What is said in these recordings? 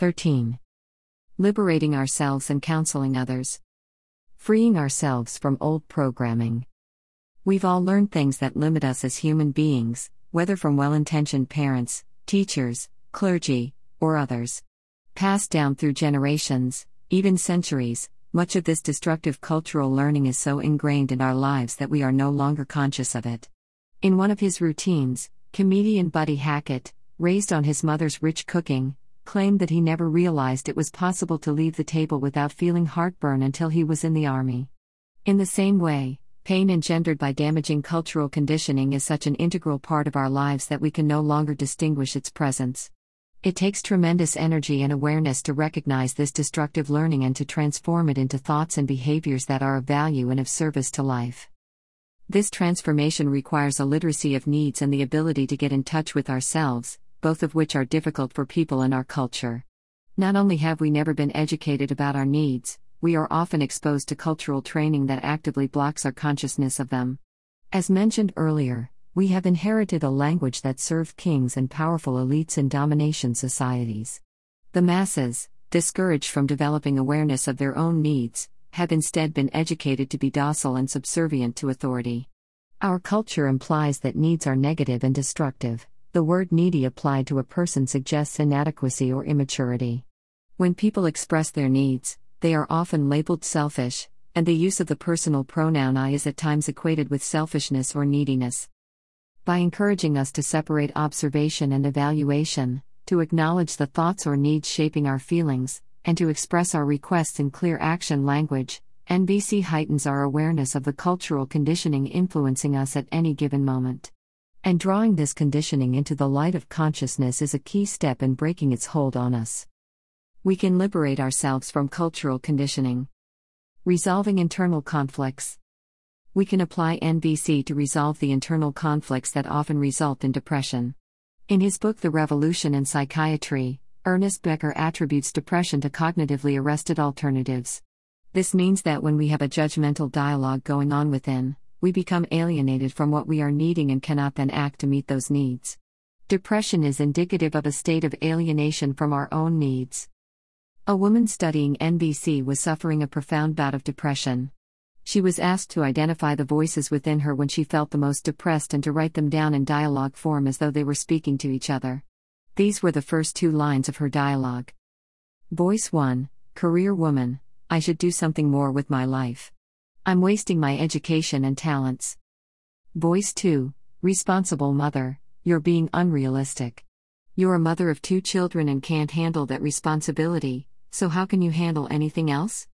13. Liberating ourselves and counseling others. Freeing ourselves from old programming. We've all learned things that limit us as human beings, whether from well intentioned parents, teachers, clergy, or others. Passed down through generations, even centuries, much of this destructive cultural learning is so ingrained in our lives that we are no longer conscious of it. In one of his routines, comedian Buddy Hackett, raised on his mother's rich cooking, claimed that he never realized it was possible to leave the table without feeling heartburn until he was in the army. In the same way, pain engendered by damaging cultural conditioning is such an integral part of our lives that we can no longer distinguish its presence. It takes tremendous energy and awareness to recognize this destructive learning and to transform it into thoughts and behaviors that are of value and of service to life. This transformation requires a literacy of needs and the ability to get in touch with ourselves, both of which are difficult for people in our culture. Not only have we never been educated about our needs, we are often exposed to cultural training that actively blocks our consciousness of them. As mentioned earlier, we have inherited a language that served kings and powerful elites in domination societies. The masses, discouraged from developing awareness of their own needs, have instead been educated to be docile and subservient to authority. Our culture implies that needs are negative and destructive, the word needy applied to a person suggests inadequacy or immaturity. When people express their needs, they are often labeled selfish, and the use of the personal pronoun I is at times equated with selfishness or neediness. By encouraging us to separate observation and evaluation, to acknowledge the thoughts or needs shaping our feelings, and to express our requests in clear action language, NVC heightens our awareness of the cultural conditioning influencing us at any given moment. And drawing this conditioning into the light of consciousness is a key step in breaking its hold on us. We can liberate ourselves from cultural conditioning. Resolving internal conflicts. We can apply NVC to resolve the internal conflicts that often result in depression. In his book The Revolution in Psychiatry, Ernest Becker attributes depression to cognitively arrested alternatives. This means that when we have a judgmental dialogue going on within, we become alienated from what we are needing and cannot then act to meet those needs. Depression is indicative of a state of alienation from our own needs. A woman studying NVC was suffering a profound bout of depression. She was asked to identify the voices within her when she felt the most depressed and to write them down in dialogue form as though they were speaking to each other. These were the first two lines of her dialogue. Voice 1 Career woman, I should do something more with my life. I'm wasting my education and talents. Voice 2 Responsible mother, you're being unrealistic. You're a mother of two children and can't handle that responsibility, so how can you handle anything else?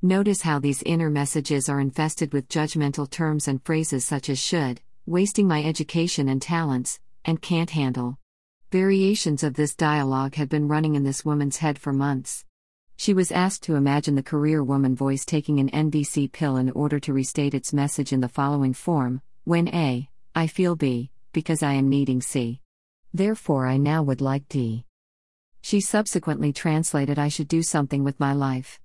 Notice how these inner messages are infested with judgmental terms and phrases such as should, wasting my education and talents, and can't handle. Variations of this dialogue had been running in this woman's head for months. She was asked to imagine the career woman voice taking an NVC pill in order to restate its message in the following form When A, I feel B, because I am needing C. Therefore, I now would like D. She subsequently translated I should do something with my life.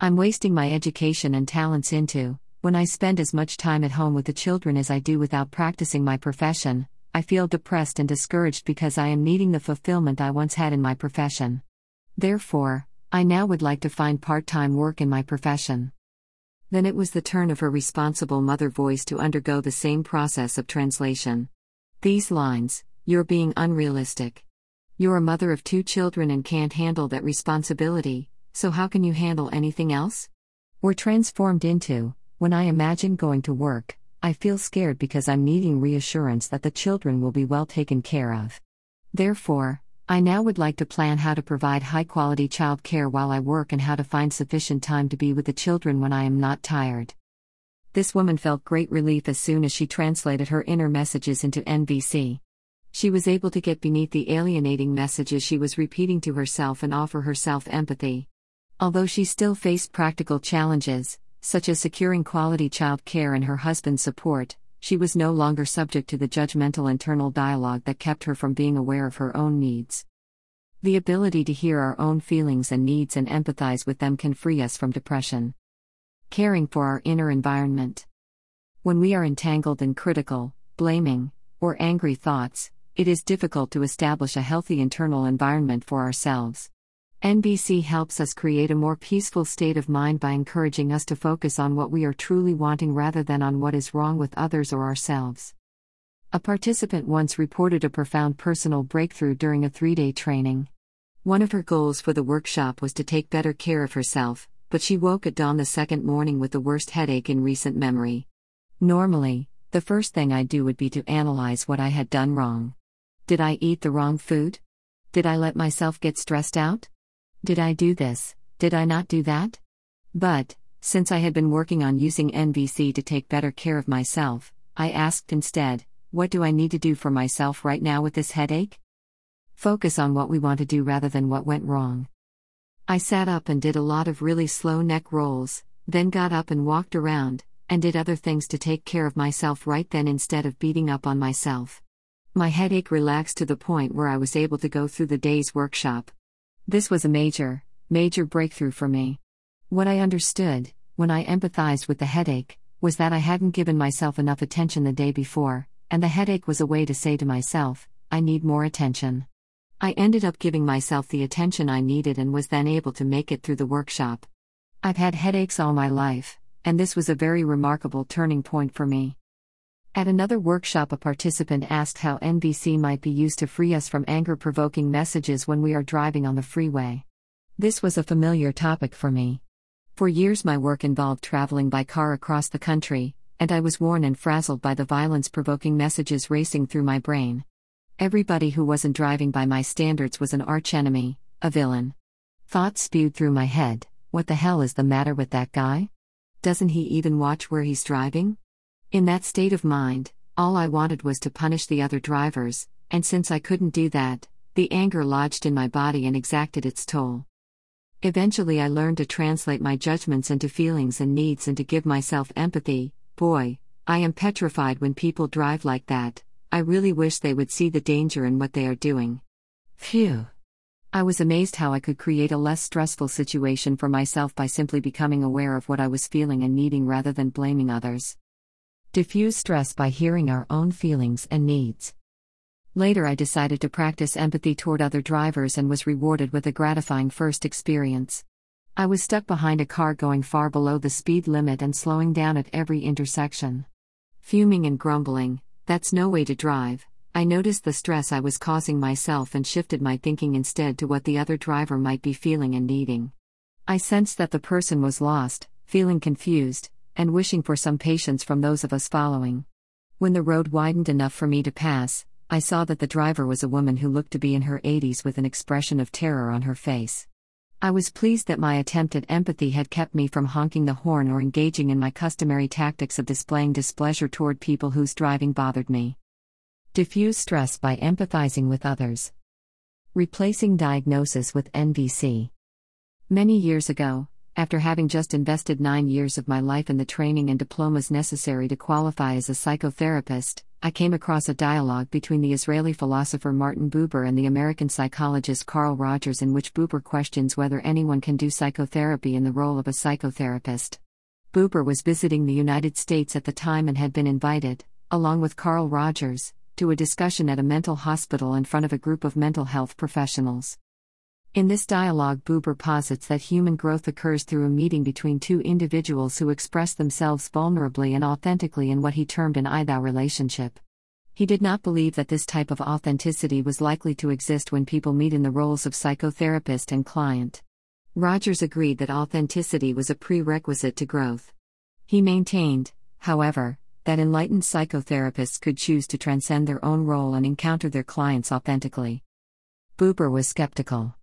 I'm wasting my education and talents into, when I spend as much time at home with the children as I do without practicing my profession, I feel depressed and discouraged because I am needing the fulfillment I once had in my profession. Therefore, I now would like to find part time work in my profession. Then it was the turn of her responsible mother voice to undergo the same process of translation. These lines You're being unrealistic. You're a mother of two children and can't handle that responsibility, so how can you handle anything else? Were transformed into When I imagine going to work, I feel scared because I'm needing reassurance that the children will be well taken care of. Therefore, I now would like to plan how to provide high quality child care while I work and how to find sufficient time to be with the children when I am not tired. This woman felt great relief as soon as she translated her inner messages into NVC. She was able to get beneath the alienating messages she was repeating to herself and offer herself empathy. Although she still faced practical challenges, such as securing quality child care and her husband's support, she was no longer subject to the judgmental internal dialogue that kept her from being aware of her own needs. The ability to hear our own feelings and needs and empathize with them can free us from depression. Caring for our inner environment. When we are entangled in critical, blaming, or angry thoughts, it is difficult to establish a healthy internal environment for ourselves. NVC helps us create a more peaceful state of mind by encouraging us to focus on what we are truly wanting rather than on what is wrong with others or ourselves. A participant once reported a profound personal breakthrough during a three day training. One of her goals for the workshop was to take better care of herself, but she woke at dawn the second morning with the worst headache in recent memory. Normally, the first thing I'd do would be to analyze what I had done wrong. Did I eat the wrong food? Did I let myself get stressed out? Did I do this? Did I not do that? But, since I had been working on using NVC to take better care of myself, I asked instead, what do I need to do for myself right now with this headache? Focus on what we want to do rather than what went wrong. I sat up and did a lot of really slow neck rolls, then got up and walked around, and did other things to take care of myself right then instead of beating up on myself. My headache relaxed to the point where I was able to go through the day's workshop. This was a major, major breakthrough for me. What I understood, when I empathized with the headache, was that I hadn't given myself enough attention the day before, and the headache was a way to say to myself, I need more attention. I ended up giving myself the attention I needed and was then able to make it through the workshop. I've had headaches all my life, and this was a very remarkable turning point for me. At another workshop, a participant asked how NVC might be used to free us from anger provoking messages when we are driving on the freeway. This was a familiar topic for me. For years, my work involved traveling by car across the country, and I was worn and frazzled by the violence provoking messages racing through my brain. Everybody who wasn't driving by my standards was an archenemy, a villain. Thoughts spewed through my head what the hell is the matter with that guy? Doesn't he even watch where he's driving? In that state of mind, all I wanted was to punish the other drivers, and since I couldn't do that, the anger lodged in my body and exacted its toll. Eventually, I learned to translate my judgments into feelings and needs and to give myself empathy, Boy, I am petrified when people drive like that. I really wish they would see the danger in what they are doing. Phew. I was amazed how I could create a less stressful situation for myself by simply becoming aware of what I was feeling and needing rather than blaming others. Diffuse stress by hearing our own feelings and needs. Later, I decided to practice empathy toward other drivers and was rewarded with a gratifying first experience. I was stuck behind a car going far below the speed limit and slowing down at every intersection. Fuming and grumbling, that's no way to drive. I noticed the stress I was causing myself and shifted my thinking instead to what the other driver might be feeling and needing. I sensed that the person was lost, feeling confused, and wishing for some patience from those of us following. When the road widened enough for me to pass, I saw that the driver was a woman who looked to be in her 80s with an expression of terror on her face. I was pleased that my attempt at empathy had kept me from honking the horn or engaging in my customary tactics of displaying displeasure toward people whose driving bothered me. Diffuse stress by empathizing with others. Replacing diagnosis with NVC. Many years ago, after having just invested nine years of my life in the training and diplomas necessary to qualify as a psychotherapist, I came across a dialogue between the Israeli philosopher Martin Buber and the American psychologist Carl Rogers, in which Buber questions whether anyone can do psychotherapy in the role of a psychotherapist. Buber was visiting the United States at the time and had been invited, along with Carl Rogers, to a discussion at a mental hospital in front of a group of mental health professionals. In this dialogue, Buber posits that human growth occurs through a meeting between two individuals who express themselves vulnerably and authentically in what he termed an I thou relationship. He did not believe that this type of authenticity was likely to exist when people meet in the roles of psychotherapist and client. Rogers agreed that authenticity was a prerequisite to growth. He maintained, however, that enlightened psychotherapists could choose to transcend their own role and encounter their clients authentically. Buber was skeptical.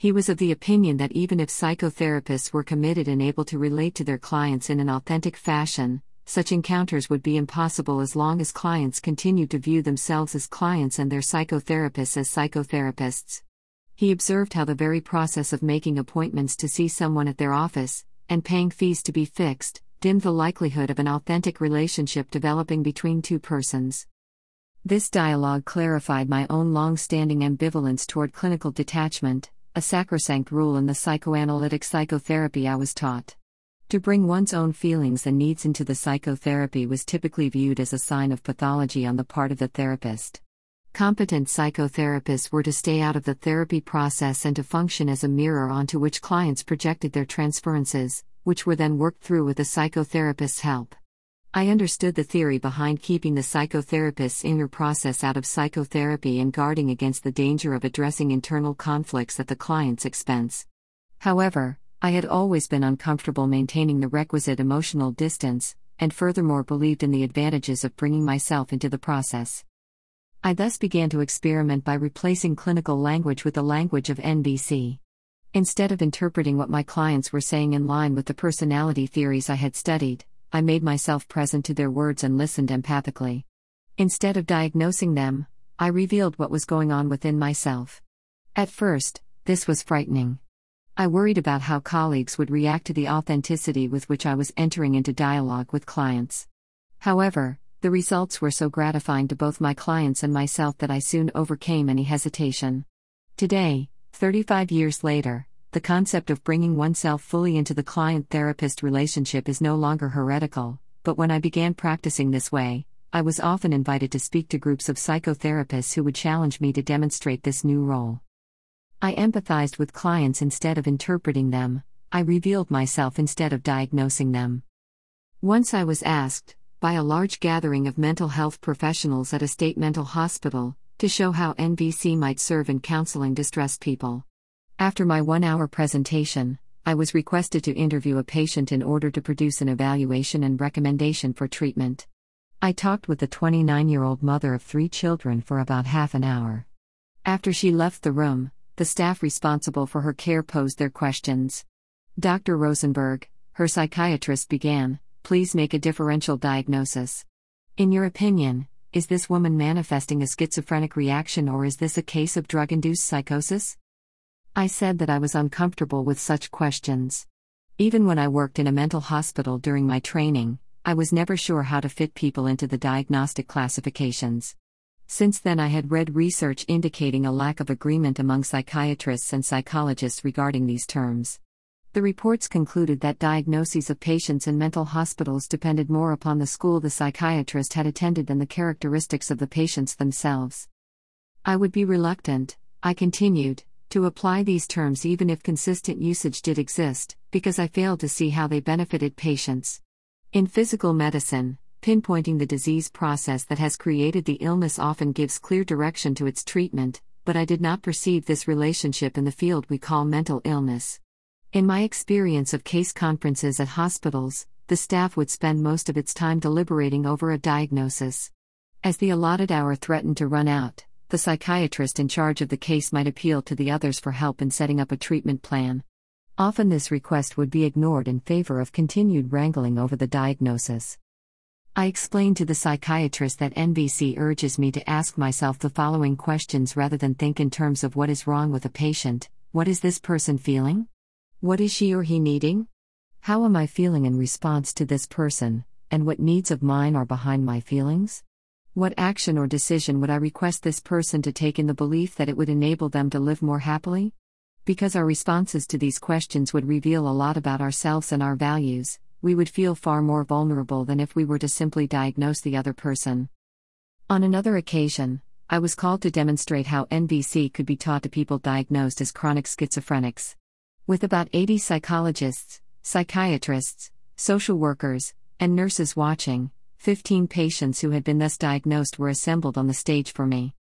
He was of the opinion that even if psychotherapists were committed and able to relate to their clients in an authentic fashion, such encounters would be impossible as long as clients continued to view themselves as clients and their psychotherapists as psychotherapists. He observed how the very process of making appointments to see someone at their office, and paying fees to be fixed, dimmed the likelihood of an authentic relationship developing between two persons. This dialogue clarified my own long standing ambivalence toward clinical detachment a sacrosanct rule in the psychoanalytic psychotherapy I was taught. To bring one's own feelings and needs into the psychotherapy was typically viewed as a sign of pathology on the part of the therapist. Competent psychotherapists were to stay out of the therapy process and to function as a mirror onto which clients projected their transferences, which were then worked through with the psychotherapist's help. I understood the theory behind keeping the psychotherapist's inner process out of psychotherapy and guarding against the danger of addressing internal conflicts at the client's expense. However, I had always been uncomfortable maintaining the requisite emotional distance, and furthermore believed in the advantages of bringing myself into the process. I thus began to experiment by replacing clinical language with the language of NVC. Instead of interpreting what my clients were saying in line with the personality theories I had studied, I made myself present to their words and listened empathically. Instead of diagnosing them, I revealed what was going on within myself. At first, this was frightening. I worried about how colleagues would react to the authenticity with which I was entering into dialogue with clients. However, the results were so gratifying to both my clients and myself that I soon overcame any hesitation. Today, 35 years later, the concept of bringing oneself fully into the client therapist relationship is no longer heretical, but when I began practicing this way, I was often invited to speak to groups of psychotherapists who would challenge me to demonstrate this new role. I empathized with clients instead of interpreting them, I revealed myself instead of diagnosing them. Once I was asked, by a large gathering of mental health professionals at a state mental hospital, to show how NVC might serve in counseling distressed people. After my one hour presentation, I was requested to interview a patient in order to produce an evaluation and recommendation for treatment. I talked with the 29 year old mother of three children for about half an hour. After she left the room, the staff responsible for her care posed their questions. Dr. Rosenberg, her psychiatrist, began please make a differential diagnosis. In your opinion, is this woman manifesting a schizophrenic reaction or is this a case of drug induced psychosis? I said that I was uncomfortable with such questions. Even when I worked in a mental hospital during my training, I was never sure how to fit people into the diagnostic classifications. Since then, I had read research indicating a lack of agreement among psychiatrists and psychologists regarding these terms. The reports concluded that diagnoses of patients in mental hospitals depended more upon the school the psychiatrist had attended than the characteristics of the patients themselves. I would be reluctant, I continued, to apply these terms even if consistent usage did exist, because I failed to see how they benefited patients. In physical medicine, pinpointing the disease process that has created the illness often gives clear direction to its treatment, but I did not perceive this relationship in the field we call mental illness. In my experience of case conferences at hospitals, the staff would spend most of its time deliberating over a diagnosis. As the allotted hour threatened to run out, the psychiatrist in charge of the case might appeal to the others for help in setting up a treatment plan. Often this request would be ignored in favor of continued wrangling over the diagnosis. I explained to the psychiatrist that NVC urges me to ask myself the following questions rather than think in terms of what is wrong with a patient what is this person feeling? What is she or he needing? How am I feeling in response to this person, and what needs of mine are behind my feelings? What action or decision would I request this person to take in the belief that it would enable them to live more happily? Because our responses to these questions would reveal a lot about ourselves and our values, we would feel far more vulnerable than if we were to simply diagnose the other person. On another occasion, I was called to demonstrate how NVC could be taught to people diagnosed as chronic schizophrenics. With about 80 psychologists, psychiatrists, social workers, and nurses watching, 15 patients who had been thus diagnosed were assembled on the stage for me.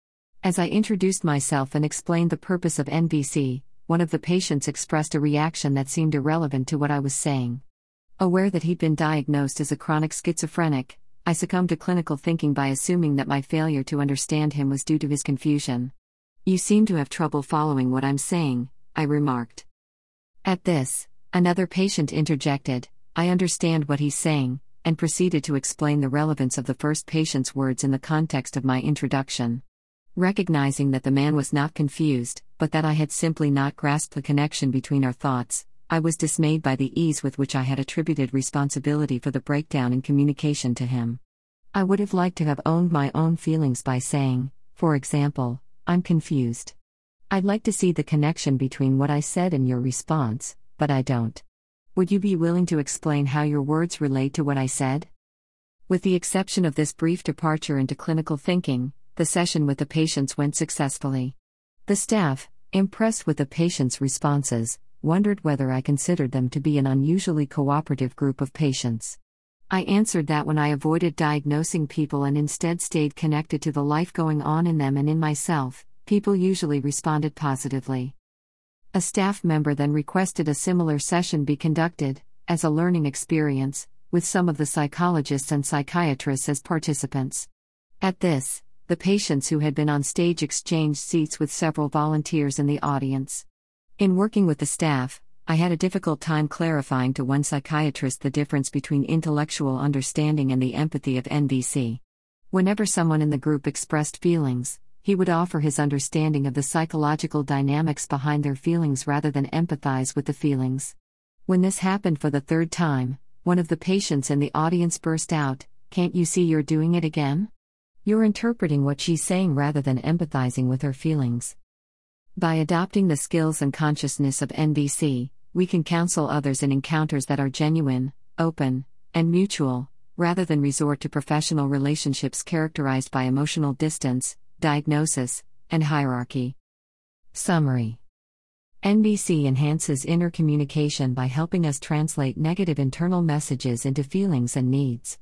As I introduced myself and explained the purpose of NVC, one of the patients expressed a reaction that seemed irrelevant to what I was saying. Aware that he'd been diagnosed as a chronic schizophrenic, I succumbed to clinical thinking by assuming that my failure to understand him was due to his confusion. You seem to have trouble following what I'm saying, I remarked. At this, another patient interjected, I understand what he's saying, and proceeded to explain the relevance of the first patient's words in the context of my introduction. Recognizing that the man was not confused, but that I had simply not grasped the connection between our thoughts, I was dismayed by the ease with which I had attributed responsibility for the breakdown in communication to him. I would have liked to have owned my own feelings by saying, for example, I'm confused. I'd like to see the connection between what I said and your response, but I don't. Would you be willing to explain how your words relate to what I said? With the exception of this brief departure into clinical thinking, the session with the patients went successfully. The staff, impressed with the patients' responses, wondered whether I considered them to be an unusually cooperative group of patients. I answered that when I avoided diagnosing people and instead stayed connected to the life going on in them and in myself, people usually responded positively. A staff member then requested a similar session be conducted, as a learning experience, with some of the psychologists and psychiatrists as participants. At this, the patients who had been on stage exchanged seats with several volunteers in the audience. In working with the staff, I had a difficult time clarifying to one psychiatrist the difference between intellectual understanding and the empathy of NVC. Whenever someone in the group expressed feelings, he would offer his understanding of the psychological dynamics behind their feelings rather than empathize with the feelings. When this happened for the third time, one of the patients in the audience burst out, Can't you see you're doing it again? You're interpreting what she's saying rather than empathizing with her feelings. By adopting the skills and consciousness of NVC, we can counsel others in encounters that are genuine, open, and mutual, rather than resort to professional relationships characterized by emotional distance, diagnosis, and hierarchy. Summary NVC enhances inner communication by helping us translate negative internal messages into feelings and needs.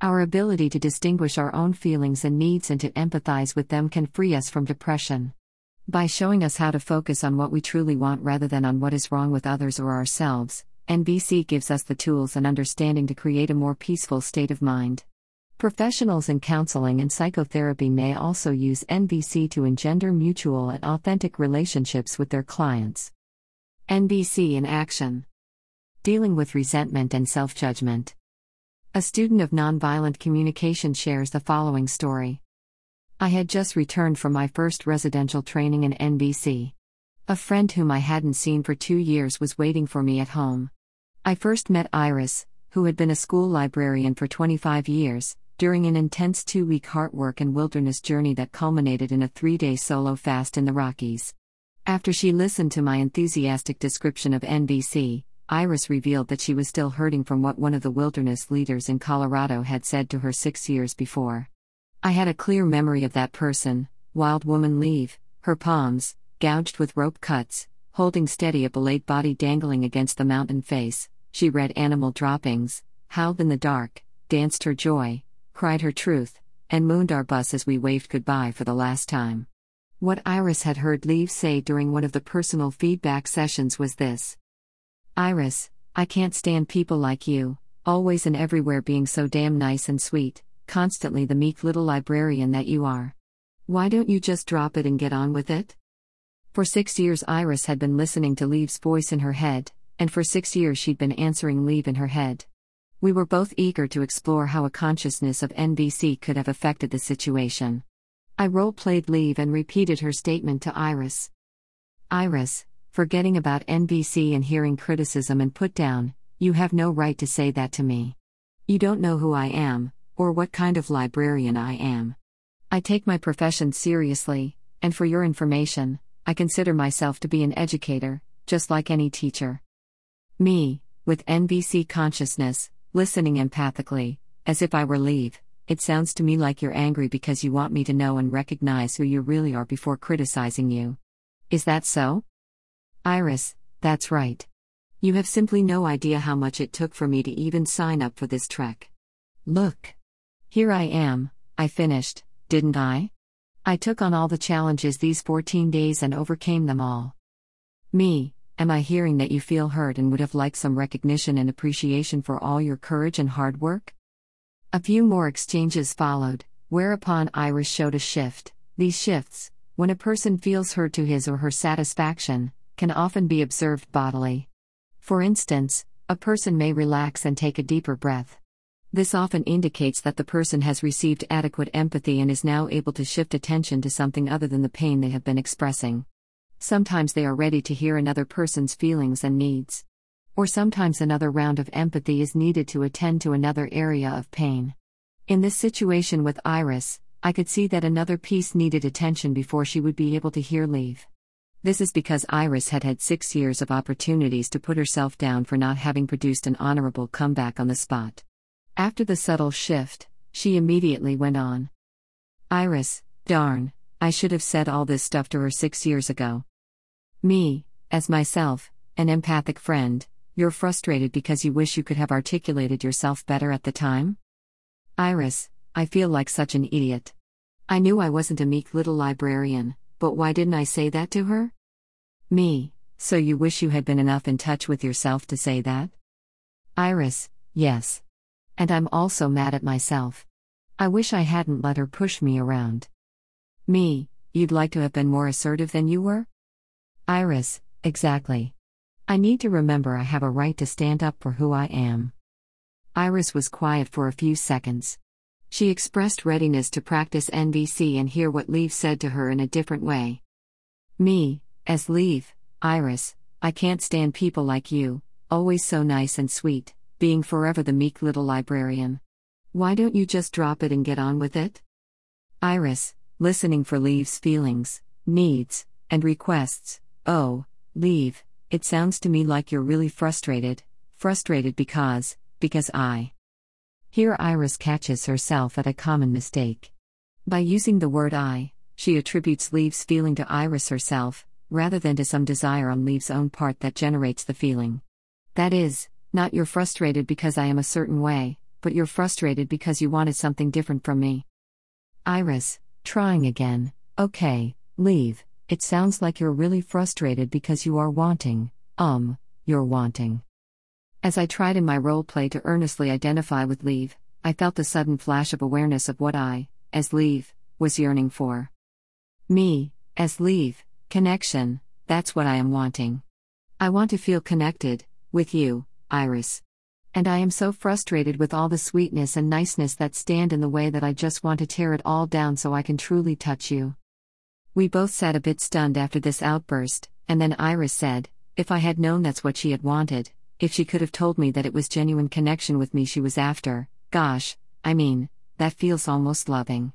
Our ability to distinguish our own feelings and needs and to empathize with them can free us from depression. By showing us how to focus on what we truly want rather than on what is wrong with others or ourselves, NVC gives us the tools and understanding to create a more peaceful state of mind. Professionals in counseling and psychotherapy may also use NVC to engender mutual and authentic relationships with their clients. NVC in action Dealing with resentment and self judgment. A student of nonviolent communication shares the following story. I had just returned from my first residential training in NVC. A friend whom I hadn't seen for two years was waiting for me at home. I first met Iris, who had been a school librarian for 25 years, during an intense two week heart work and wilderness journey that culminated in a three day solo fast in the Rockies. After she listened to my enthusiastic description of NVC, Iris revealed that she was still hurting from what one of the wilderness leaders in Colorado had said to her six years before. I had a clear memory of that person, Wild Woman Leave, her palms, gouged with rope cuts, holding steady a belayed body dangling against the mountain face. She read animal droppings, howled in the dark, danced her joy, cried her truth, and mooned our bus as we waved goodbye for the last time. What Iris had heard Leave say during one of the personal feedback sessions was this Iris, I can't stand people like you, always and everywhere being so damn nice and sweet, constantly the meek little librarian that you are. Why don't you just drop it and get on with it? For six years, Iris had been listening to Leave's voice in her head, and for six years she'd been answering Leave in her head. We were both eager to explore how a consciousness of NVC could have affected the situation. I role played Leave and repeated her statement to Iris. Iris, forgetting about NVC and hearing criticism and put down, you have no right to say that to me. You don't know who I am, or what kind of librarian I am. I take my profession seriously, and for your information, I consider myself to be an educator, just like any teacher. Me, with NVC consciousness, listening empathically, as if I were Leave, it sounds to me like you're angry because you want me to know and recognize who you really are before criticizing you. Is that so? Iris, that's right. You have simply no idea how much it took for me to even sign up for this trek. Look. Here I am, I finished, didn't I? I took on all the challenges these 14 days and overcame them all. Me, am I hearing that you feel hurt and would have liked some recognition and appreciation for all your courage and hard work? A few more exchanges followed, whereupon Iris showed a shift. These shifts, when a person feels hurt to his or her satisfaction, can often be observed bodily. For instance, a person may relax and take a deeper breath. This often indicates that the person has received adequate empathy and is now able to shift attention to something other than the pain they have been expressing. Sometimes they are ready to hear another person's feelings and needs. Or sometimes another round of empathy is needed to attend to another area of pain. In this situation with Iris, I could see that another piece needed attention before she would be able to hear leave. This is because Iris had had six years of opportunities to put herself down for not having produced an honorable comeback on the spot. After the subtle shift, she immediately went on. Iris, Darn, I should have said all this stuff to her six years ago. Me, as myself, an empathic friend, you're frustrated because you wish you could have articulated yourself better at the time? Iris, I feel like such an idiot. I knew I wasn't a meek little librarian, but why didn't I say that to her? Me, so you wish you had been enough in touch with yourself to say that? Iris, yes. And I'm also mad at myself. I wish I hadn't let her push me around. Me, you'd like to have been more assertive than you were? Iris, exactly. I need to remember I have a right to stand up for who I am. Iris was quiet for a few seconds. She expressed readiness to practice NVC and hear what Leave said to her in a different way. Me, as Leave, Iris, I can't stand people like you, always so nice and sweet, being forever the meek little librarian. Why don't you just drop it and get on with it? Iris, listening for Leave's feelings, needs, and requests. Oh, Leave, it sounds to me like you're really frustrated, frustrated because, because I. Here Iris catches herself at a common mistake. By using the word I, she attributes Leave's feeling to Iris herself, rather than to some desire on Leave's own part that generates the feeling. That is, not you're frustrated because I am a certain way, but you're frustrated because you wanted something different from me. Iris, trying again, okay, leave, it sounds like you're really frustrated because you are wanting, um, you're wanting. As I tried in my role play to earnestly identify with Leave, I felt a sudden flash of awareness of what I, as Leave, was yearning for. Me, as Leave, Connection, that's what I am wanting. I want to feel connected, with you, Iris. And I am so frustrated with all the sweetness and niceness that stand in the way that I just want to tear it all down so I can truly touch you. We both sat a bit stunned after this outburst, and then Iris said, If I had known that's what she had wanted, if she could have told me that it was genuine connection with me she was after, gosh, I mean, that feels almost loving.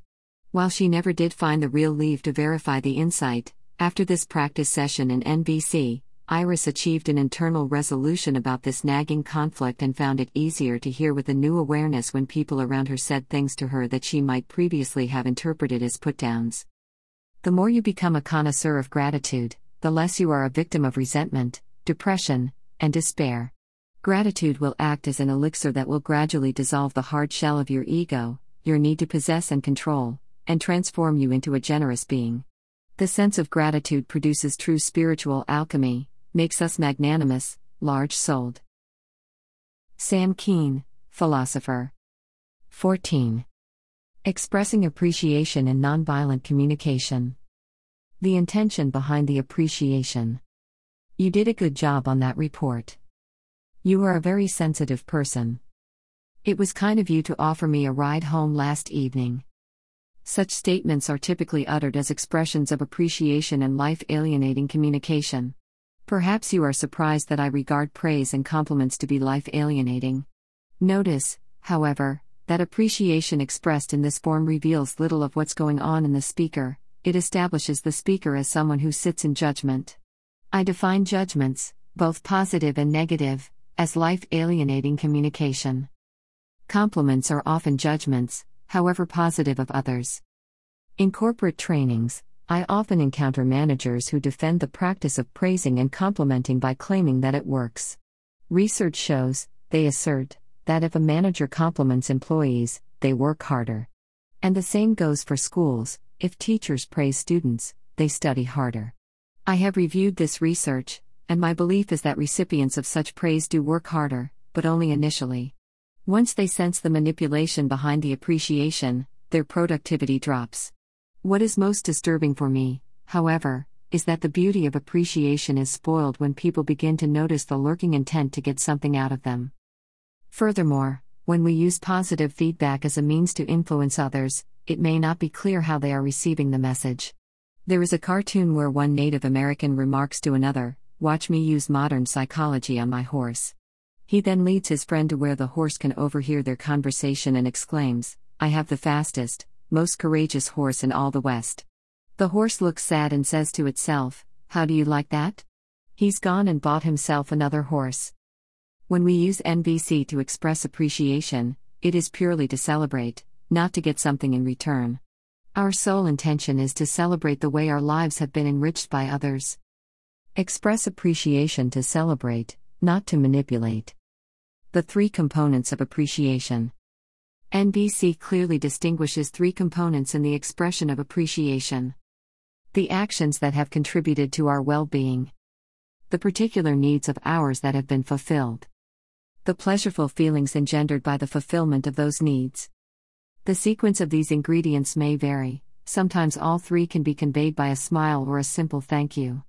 While she never did find the real leave to verify the insight, after this practice session in NVC, Iris achieved an internal resolution about this nagging conflict and found it easier to hear with a new awareness when people around her said things to her that she might previously have interpreted as put downs. The more you become a connoisseur of gratitude, the less you are a victim of resentment, depression, and despair. Gratitude will act as an elixir that will gradually dissolve the hard shell of your ego, your need to possess and control, and transform you into a generous being. The sense of gratitude produces true spiritual alchemy, makes us magnanimous, large souled. Sam Keen, philosopher. 14. Expressing appreciation in nonviolent communication. The intention behind the appreciation. You did a good job on that report. You are a very sensitive person. It was kind of you to offer me a ride home last evening. Such statements are typically uttered as expressions of appreciation and life alienating communication. Perhaps you are surprised that I regard praise and compliments to be life alienating. Notice, however, that appreciation expressed in this form reveals little of what's going on in the speaker, it establishes the speaker as someone who sits in judgment. I define judgments, both positive and negative, as life alienating communication. Compliments are often judgments, however positive, of others. In corporate trainings, I often encounter managers who defend the practice of praising and complimenting by claiming that it works. Research shows, they assert, that if a manager compliments employees, they work harder. And the same goes for schools if teachers praise students, they study harder. I have reviewed this research, and my belief is that recipients of such praise do work harder, but only initially. Once they sense the manipulation behind the appreciation, their productivity drops. What is most disturbing for me, however, is that the beauty of appreciation is spoiled when people begin to notice the lurking intent to get something out of them. Furthermore, when we use positive feedback as a means to influence others, it may not be clear how they are receiving the message. There is a cartoon where one Native American remarks to another, Watch me use modern psychology on my horse. He then leads his friend to where the horse can overhear their conversation and exclaims, I have the fastest, most courageous horse in all the West. The horse looks sad and says to itself, How do you like that? He's gone and bought himself another horse. When we use NVC to express appreciation, it is purely to celebrate, not to get something in return. Our sole intention is to celebrate the way our lives have been enriched by others. Express appreciation to celebrate, not to manipulate. The three components of appreciation. NVC clearly distinguishes three components in the expression of appreciation the actions that have contributed to our well being, the particular needs of ours that have been fulfilled, the pleasureful feelings engendered by the fulfillment of those needs. The sequence of these ingredients may vary, sometimes all three can be conveyed by a smile or a simple thank you.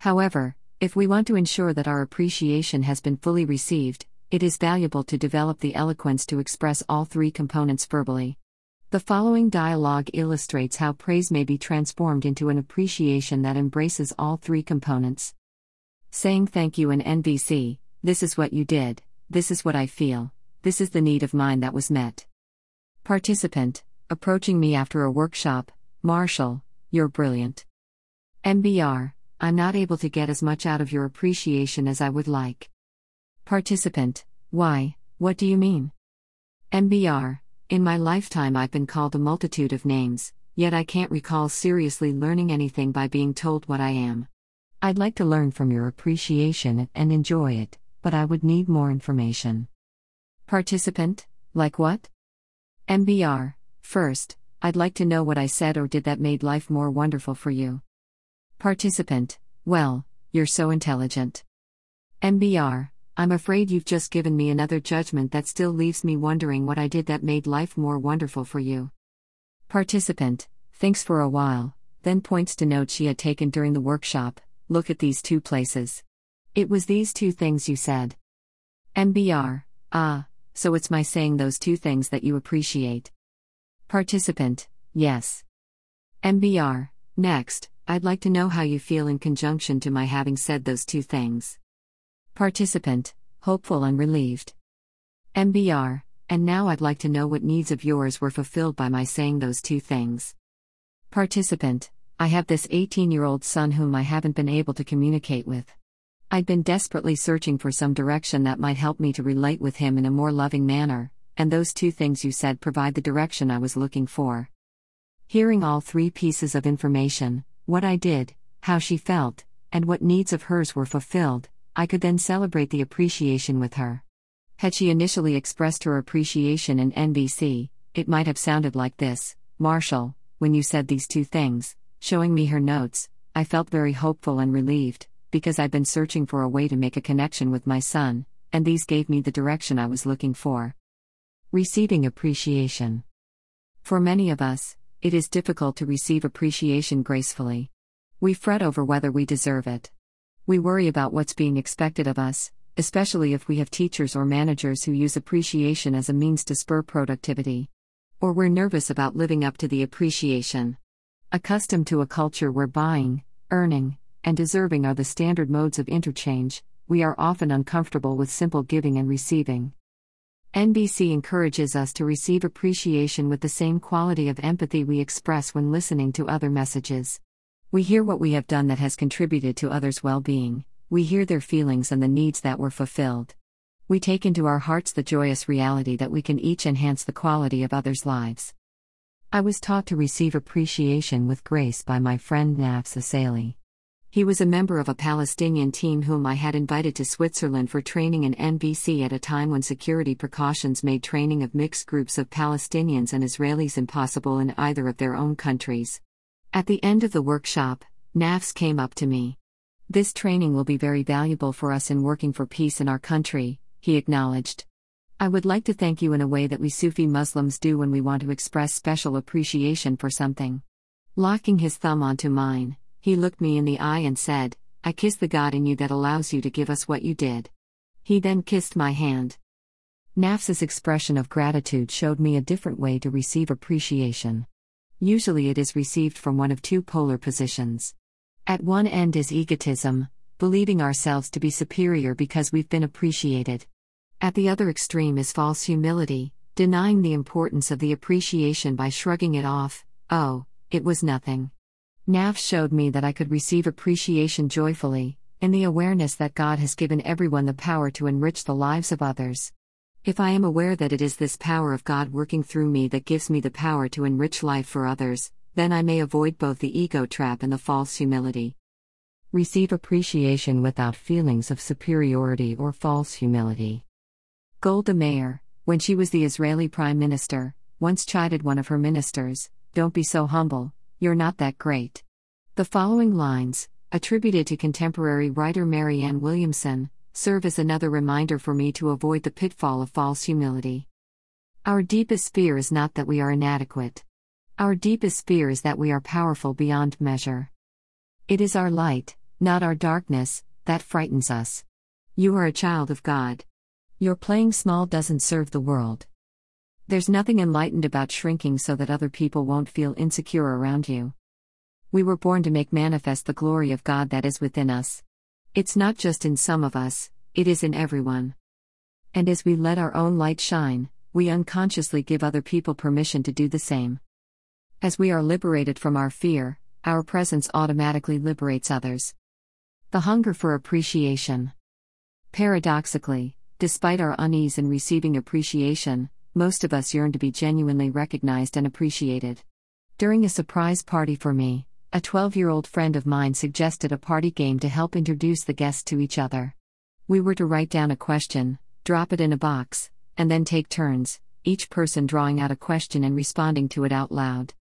However, if we want to ensure that our appreciation has been fully received, it is valuable to develop the eloquence to express all three components verbally. The following dialogue illustrates how praise may be transformed into an appreciation that embraces all three components. Saying thank you in NVC, this is what you did, this is what I feel, this is the need of mine that was met. Participant, approaching me after a workshop, Marshall, you're brilliant. MBR, I'm not able to get as much out of your appreciation as I would like. Participant, why, what do you mean? MBR, in my lifetime, I've been called a multitude of names, yet I can't recall seriously learning anything by being told what I am. I'd like to learn from your appreciation and enjoy it, but I would need more information. Participant, like what? MBR, first, I'd like to know what I said or did that made life more wonderful for you. Participant, well, you're so intelligent. MBR, I'm afraid you've just given me another judgment that still leaves me wondering what I did that made life more wonderful for you. Participant thinks for a while, then points to notes she had taken during the workshop. Look at these two places. It was these two things you said. MBR, ah, so it's my saying those two things that you appreciate. Participant, yes. MBR, next, I'd like to know how you feel in conjunction to my having said those two things. Participant, hopeful and relieved. MBR, and now I'd like to know what needs of yours were fulfilled by my saying those two things. Participant, I have this 18 year old son whom I haven't been able to communicate with. I'd been desperately searching for some direction that might help me to relate with him in a more loving manner, and those two things you said provide the direction I was looking for. Hearing all three pieces of information what I did, how she felt, and what needs of hers were fulfilled I could then celebrate the appreciation with her. Had she initially expressed her appreciation in NVC, it might have sounded like this Marshall, when you said these two things, showing me her notes, I felt very hopeful and relieved, because I've been searching for a way to make a connection with my son, and these gave me the direction I was looking for. Receiving appreciation. For many of us, it is difficult to receive appreciation gracefully. We fret over whether we deserve it. We worry about what's being expected of us, especially if we have teachers or managers who use appreciation as a means to spur productivity. Or we're nervous about living up to the appreciation. Accustomed to a culture where buying, earning, and deserving are the standard modes of interchange, we are often uncomfortable with simple giving and receiving. NVC encourages us to receive appreciation with the same quality of empathy we express when listening to other messages. We hear what we have done that has contributed to others' well being, we hear their feelings and the needs that were fulfilled. We take into our hearts the joyous reality that we can each enhance the quality of others' lives. I was taught to receive appreciation with grace by my friend Nafs Asali. He was a member of a Palestinian team whom I had invited to Switzerland for training in NVC at a time when security precautions made training of mixed groups of Palestinians and Israelis impossible in either of their own countries. At the end of the workshop, Nafs came up to me. This training will be very valuable for us in working for peace in our country, he acknowledged. I would like to thank you in a way that we Sufi Muslims do when we want to express special appreciation for something. Locking his thumb onto mine, he looked me in the eye and said, I kiss the God in you that allows you to give us what you did. He then kissed my hand. Nafs's expression of gratitude showed me a different way to receive appreciation. Usually it is received from one of two polar positions. At one end is egotism, believing ourselves to be superior because we've been appreciated. At the other extreme is false humility, denying the importance of the appreciation by shrugging it off, oh, it was nothing. Nafs showed me that I could receive appreciation joyfully, in the awareness that God has given everyone the power to enrich the lives of others. If I am aware that it is this power of God working through me that gives me the power to enrich life for others, Then I may avoid both the ego trap and the false humility. Receive appreciation without feelings of superiority or false humility. Golda Meir, when she was the Israeli prime minister, once chided one of her ministers Don't be so humble, you're not that great. The following lines, attributed to contemporary writer Marianne Williamson, serve as another reminder for me to avoid the pitfall of false humility. Our deepest fear is not that we are inadequate. Our deepest fear is that we are powerful beyond measure. It is our light, not our darkness, that frightens us. You are a child of God. Your playing small doesn't serve the world. There's nothing enlightened about shrinking so that other people won't feel insecure around you. We were born to make manifest the glory of God that is within us. It's not just in some of us, it is in everyone. And as we let our own light shine, we unconsciously give other people permission to do the same. As we are liberated from our fear, our presence automatically liberates others. The hunger for appreciation. Paradoxically, despite our unease in receiving appreciation, most of us yearn to be genuinely recognized and appreciated. During a surprise party for me, a 12 year old friend of mine suggested a party game to help introduce the guests to each other. We were to write down a question, drop it in a box, and then take turns, each person drawing out a question and responding to it out loud.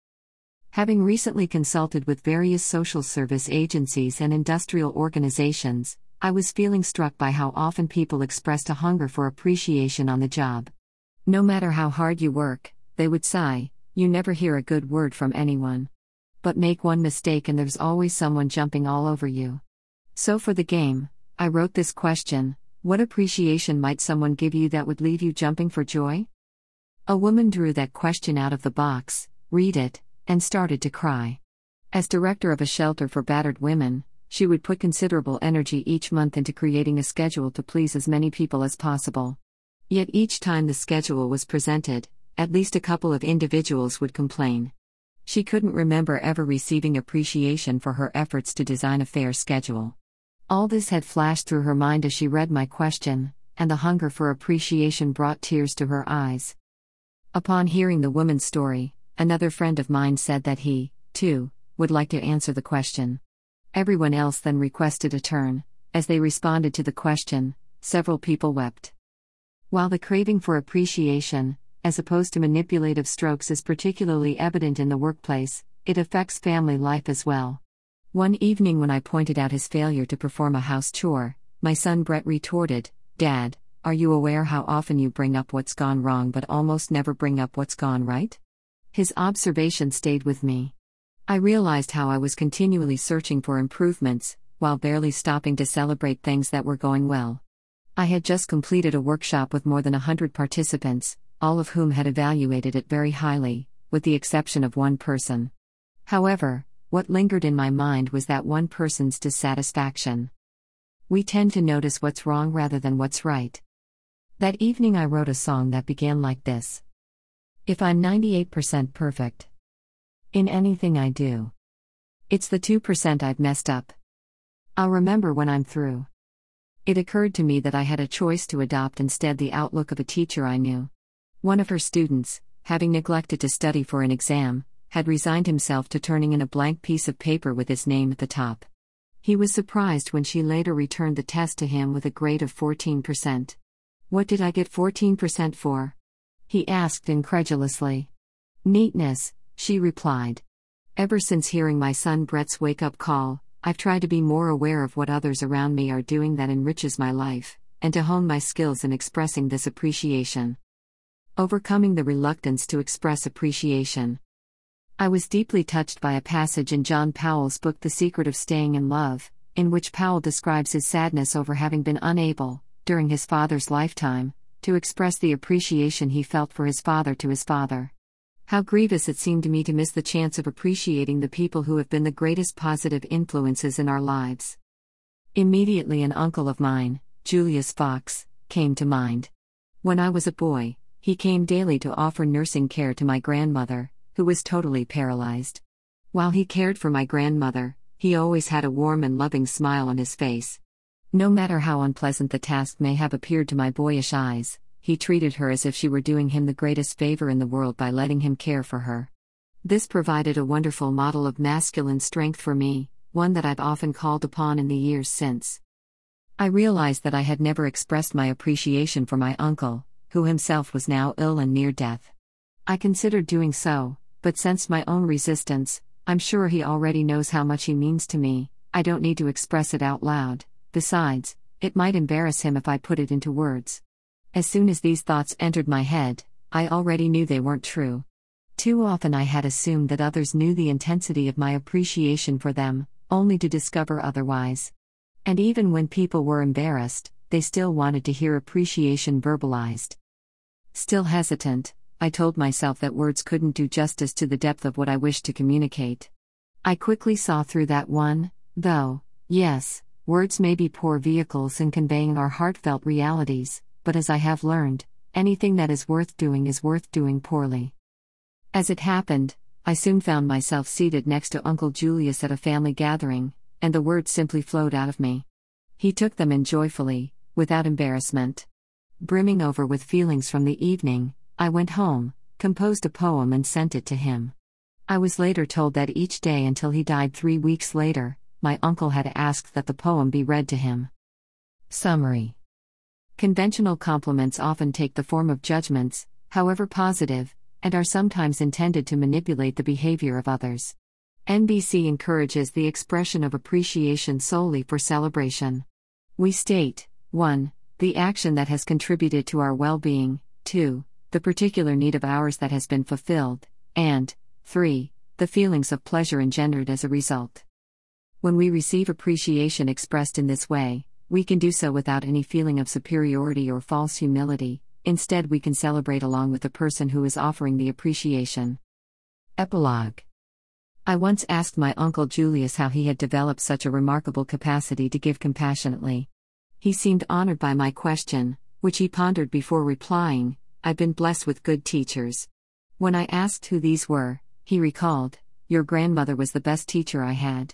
Having recently consulted with various social service agencies and industrial organizations, I was feeling struck by how often people expressed a hunger for appreciation on the job. No matter how hard you work, they would sigh, you never hear a good word from anyone. But make one mistake and there's always someone jumping all over you. So for the game, I wrote this question What appreciation might someone give you that would leave you jumping for joy? A woman drew that question out of the box, read it, and started to cry. As director of a shelter for battered women, she would put considerable energy each month into creating a schedule to please as many people as possible. Yet each time the schedule was presented, at least a couple of individuals would complain. She couldn't remember ever receiving appreciation for her efforts to design a fair schedule. All this had flashed through her mind as she read my question, and the hunger for appreciation brought tears to her eyes. Upon hearing the woman's story, Another friend of mine said that he, too, would like to answer the question. Everyone else then requested a turn. As they responded to the question, several people wept. While the craving for appreciation, as opposed to manipulative strokes, is particularly evident in the workplace, it affects family life as well. One evening, when I pointed out his failure to perform a house chore, my son Brett retorted, Dad, are you aware how often you bring up what's gone wrong but almost never bring up what's gone right? His observation stayed with me. I realized how I was continually searching for improvements, while barely stopping to celebrate things that were going well. I had just completed a workshop with more than a hundred participants, all of whom had evaluated it very highly, with the exception of one person. However, what lingered in my mind was that one person's dissatisfaction. We tend to notice what's wrong rather than what's right. That evening, I wrote a song that began like this if I'm 98% perfect in anything I do, it's the 2% I've messed up. I'll remember when I'm through. It occurred to me that I had a choice to adopt instead the outlook of a teacher I knew. One of her students, having neglected to study for an exam, had resigned himself to turning in a blank piece of paper with his name at the top. He was surprised when she later returned the test to him with a grade of 14%. What did I get 14% for? he asked incredulously. Neatness, she replied. Ever since hearing my son Brett's wake up call, I've tried to be more aware of what others around me are doing that enriches my life, and to hone my skills in expressing this appreciation. Overcoming the reluctance to express appreciation. I was deeply touched by a passage in John Powell's book The Secret of Staying in Love, in which Powell describes his sadness over having been unable, during his father's lifetime, to express the appreciation he felt for his father to his father. How grievous it seemed to me to miss the chance of appreciating the people who have been the greatest positive influences in our lives. Immediately, an uncle of mine, Julius Fox, came to mind. When I was a boy, he came daily to offer nursing care to my grandmother, who was totally paralyzed. While he cared for my grandmother, he always had a warm and loving smile on his face. No matter how unpleasant the task may have appeared to my boyish eyes, he treated her as if she were doing him the greatest favor in the world by letting him care for her. This provided a wonderful model of masculine strength for me, one that I've often called upon in the years since. I realized that I had never expressed my appreciation for my uncle, who himself was now ill and near death. I considered doing so, but sensed my own resistance. I'm sure he already knows how much he means to me, I don't need to express it out loud, besides, it might embarrass him if I put it into words. As soon as these thoughts entered my head, I already knew they weren't true. Too often I had assumed that others knew the intensity of my appreciation for them, only to discover otherwise. And even when people were embarrassed, they still wanted to hear appreciation verbalized. Still hesitant, I told myself that words couldn't do justice to the depth of what I wished to communicate. I quickly saw through that one, though, yes, words may be poor vehicles in conveying our heartfelt realities, but as I have learned, anything that is worth doing is worth doing poorly. As it happened, I soon found myself seated next to Uncle Julius at a family gathering, and the words simply flowed out of me. He took them in joyfully, without embarrassment. Brimming over with feelings from the evening, I went home, composed a poem, and sent it to him. I was later told that each day until he died three weeks later, my uncle had asked that the poem be read to him. Summary Conventional compliments often take the form of judgments, however positive, and are sometimes intended to manipulate the behavior of others. NVC encourages the expression of appreciation solely for celebration. We state 1. The action that has contributed to our well being, 2. The particular need of ours that has been fulfilled, and 3. The feelings of pleasure engendered as a result. When we receive appreciation expressed in this way, we can do so without any feeling of superiority or false humility, instead, we can celebrate along with the person who is offering the appreciation. Epilogue I once asked my uncle Julius how he had developed such a remarkable capacity to give compassionately. He seemed honored by my question, which he pondered before replying I've been blessed with good teachers. When I asked who these were, he recalled, Your grandmother was the best teacher I had.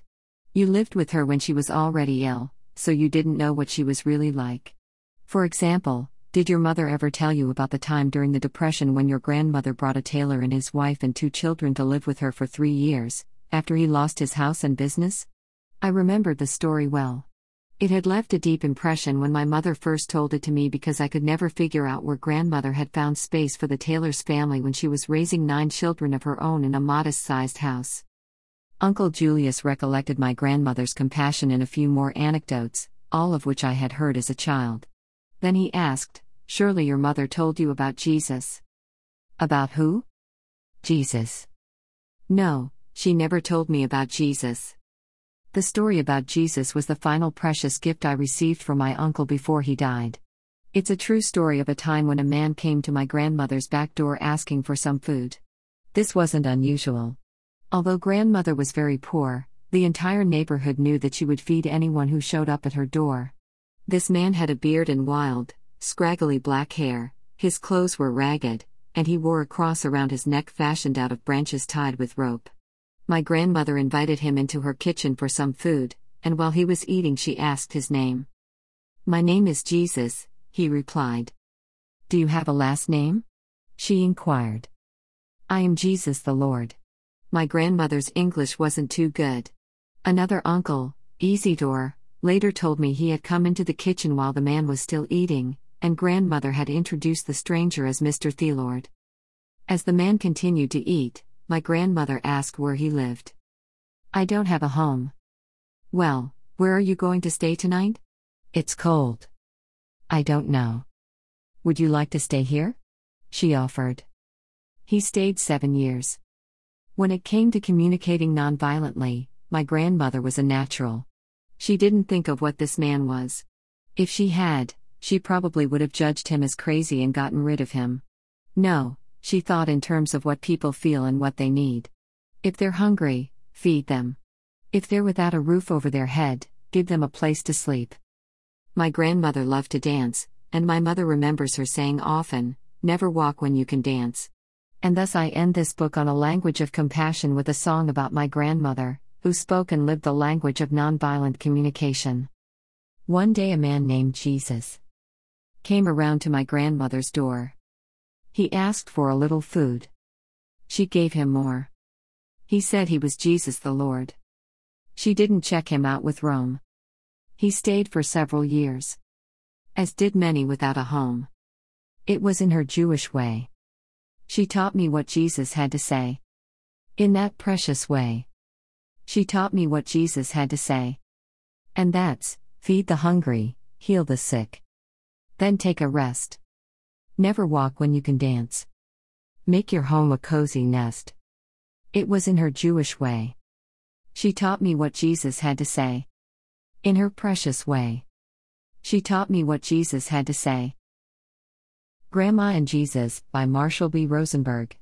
You lived with her when she was already ill, so you didn't know what she was really like. For example, did your mother ever tell you about the time during the Depression when your grandmother brought a tailor and his wife and two children to live with her for three years, after he lost his house and business? I remembered the story well. It had left a deep impression when my mother first told it to me because I could never figure out where grandmother had found space for the tailor's family when she was raising nine children of her own in a modest sized house. Uncle Julius recollected my grandmother's compassion in a few more anecdotes, all of which I had heard as a child. Then he asked, Surely your mother told you about Jesus. About who? Jesus. No, she never told me about Jesus. The story about Jesus was the final precious gift I received from my uncle before he died. It's a true story of a time when a man came to my grandmother's back door asking for some food. This wasn't unusual. Although grandmother was very poor, the entire neighborhood knew that she would feed anyone who showed up at her door. This man had a beard and wild, scraggly black hair, his clothes were ragged, and he wore a cross around his neck fashioned out of branches tied with rope. My grandmother invited him into her kitchen for some food, and while he was eating, she asked his name. My name is Jesus, he replied. Do you have a last name? She inquired. I am Jesus the Lord. My grandmother's English wasn't too good. Another uncle, Isidore, later told me he had come into the kitchen while the man was still eating, and grandmother had introduced the stranger as Mr. Thelord. As the man continued to eat, my grandmother asked where he lived. I don't have a home. Well, where are you going to stay tonight? It's cold. I don't know. Would you like to stay here? She offered. He stayed seven years. When it came to communicating nonviolently, my grandmother was a natural. She didn't think of what this man was. If she had, she probably would have judged him as crazy and gotten rid of him. No, she thought in terms of what people feel and what they need. If they're hungry, feed them. If they're without a roof over their head, give them a place to sleep. My grandmother loved to dance, and my mother remembers her saying often, Never walk when you can dance. And thus I end this book on a language of compassion with a song about my grandmother, who spoke and lived the language of nonviolent communication. One day a man named Jesus came around to my grandmother's door. He asked for a little food. She gave him more. He said he was Jesus the Lord. She didn't check him out with Rome. He stayed for several years. As did many without a home. It was in her Jewish way. She taught me what Jesus had to say. In that precious way. She taught me what Jesus had to say. And that's feed the hungry, heal the sick. Then take a rest. Never walk when you can dance. Make your home a cozy nest. It was in her Jewish way. She taught me what Jesus had to say. In her precious way. She taught me what Jesus had to say. Grandma and Jesus by Marshall B. Rosenberg.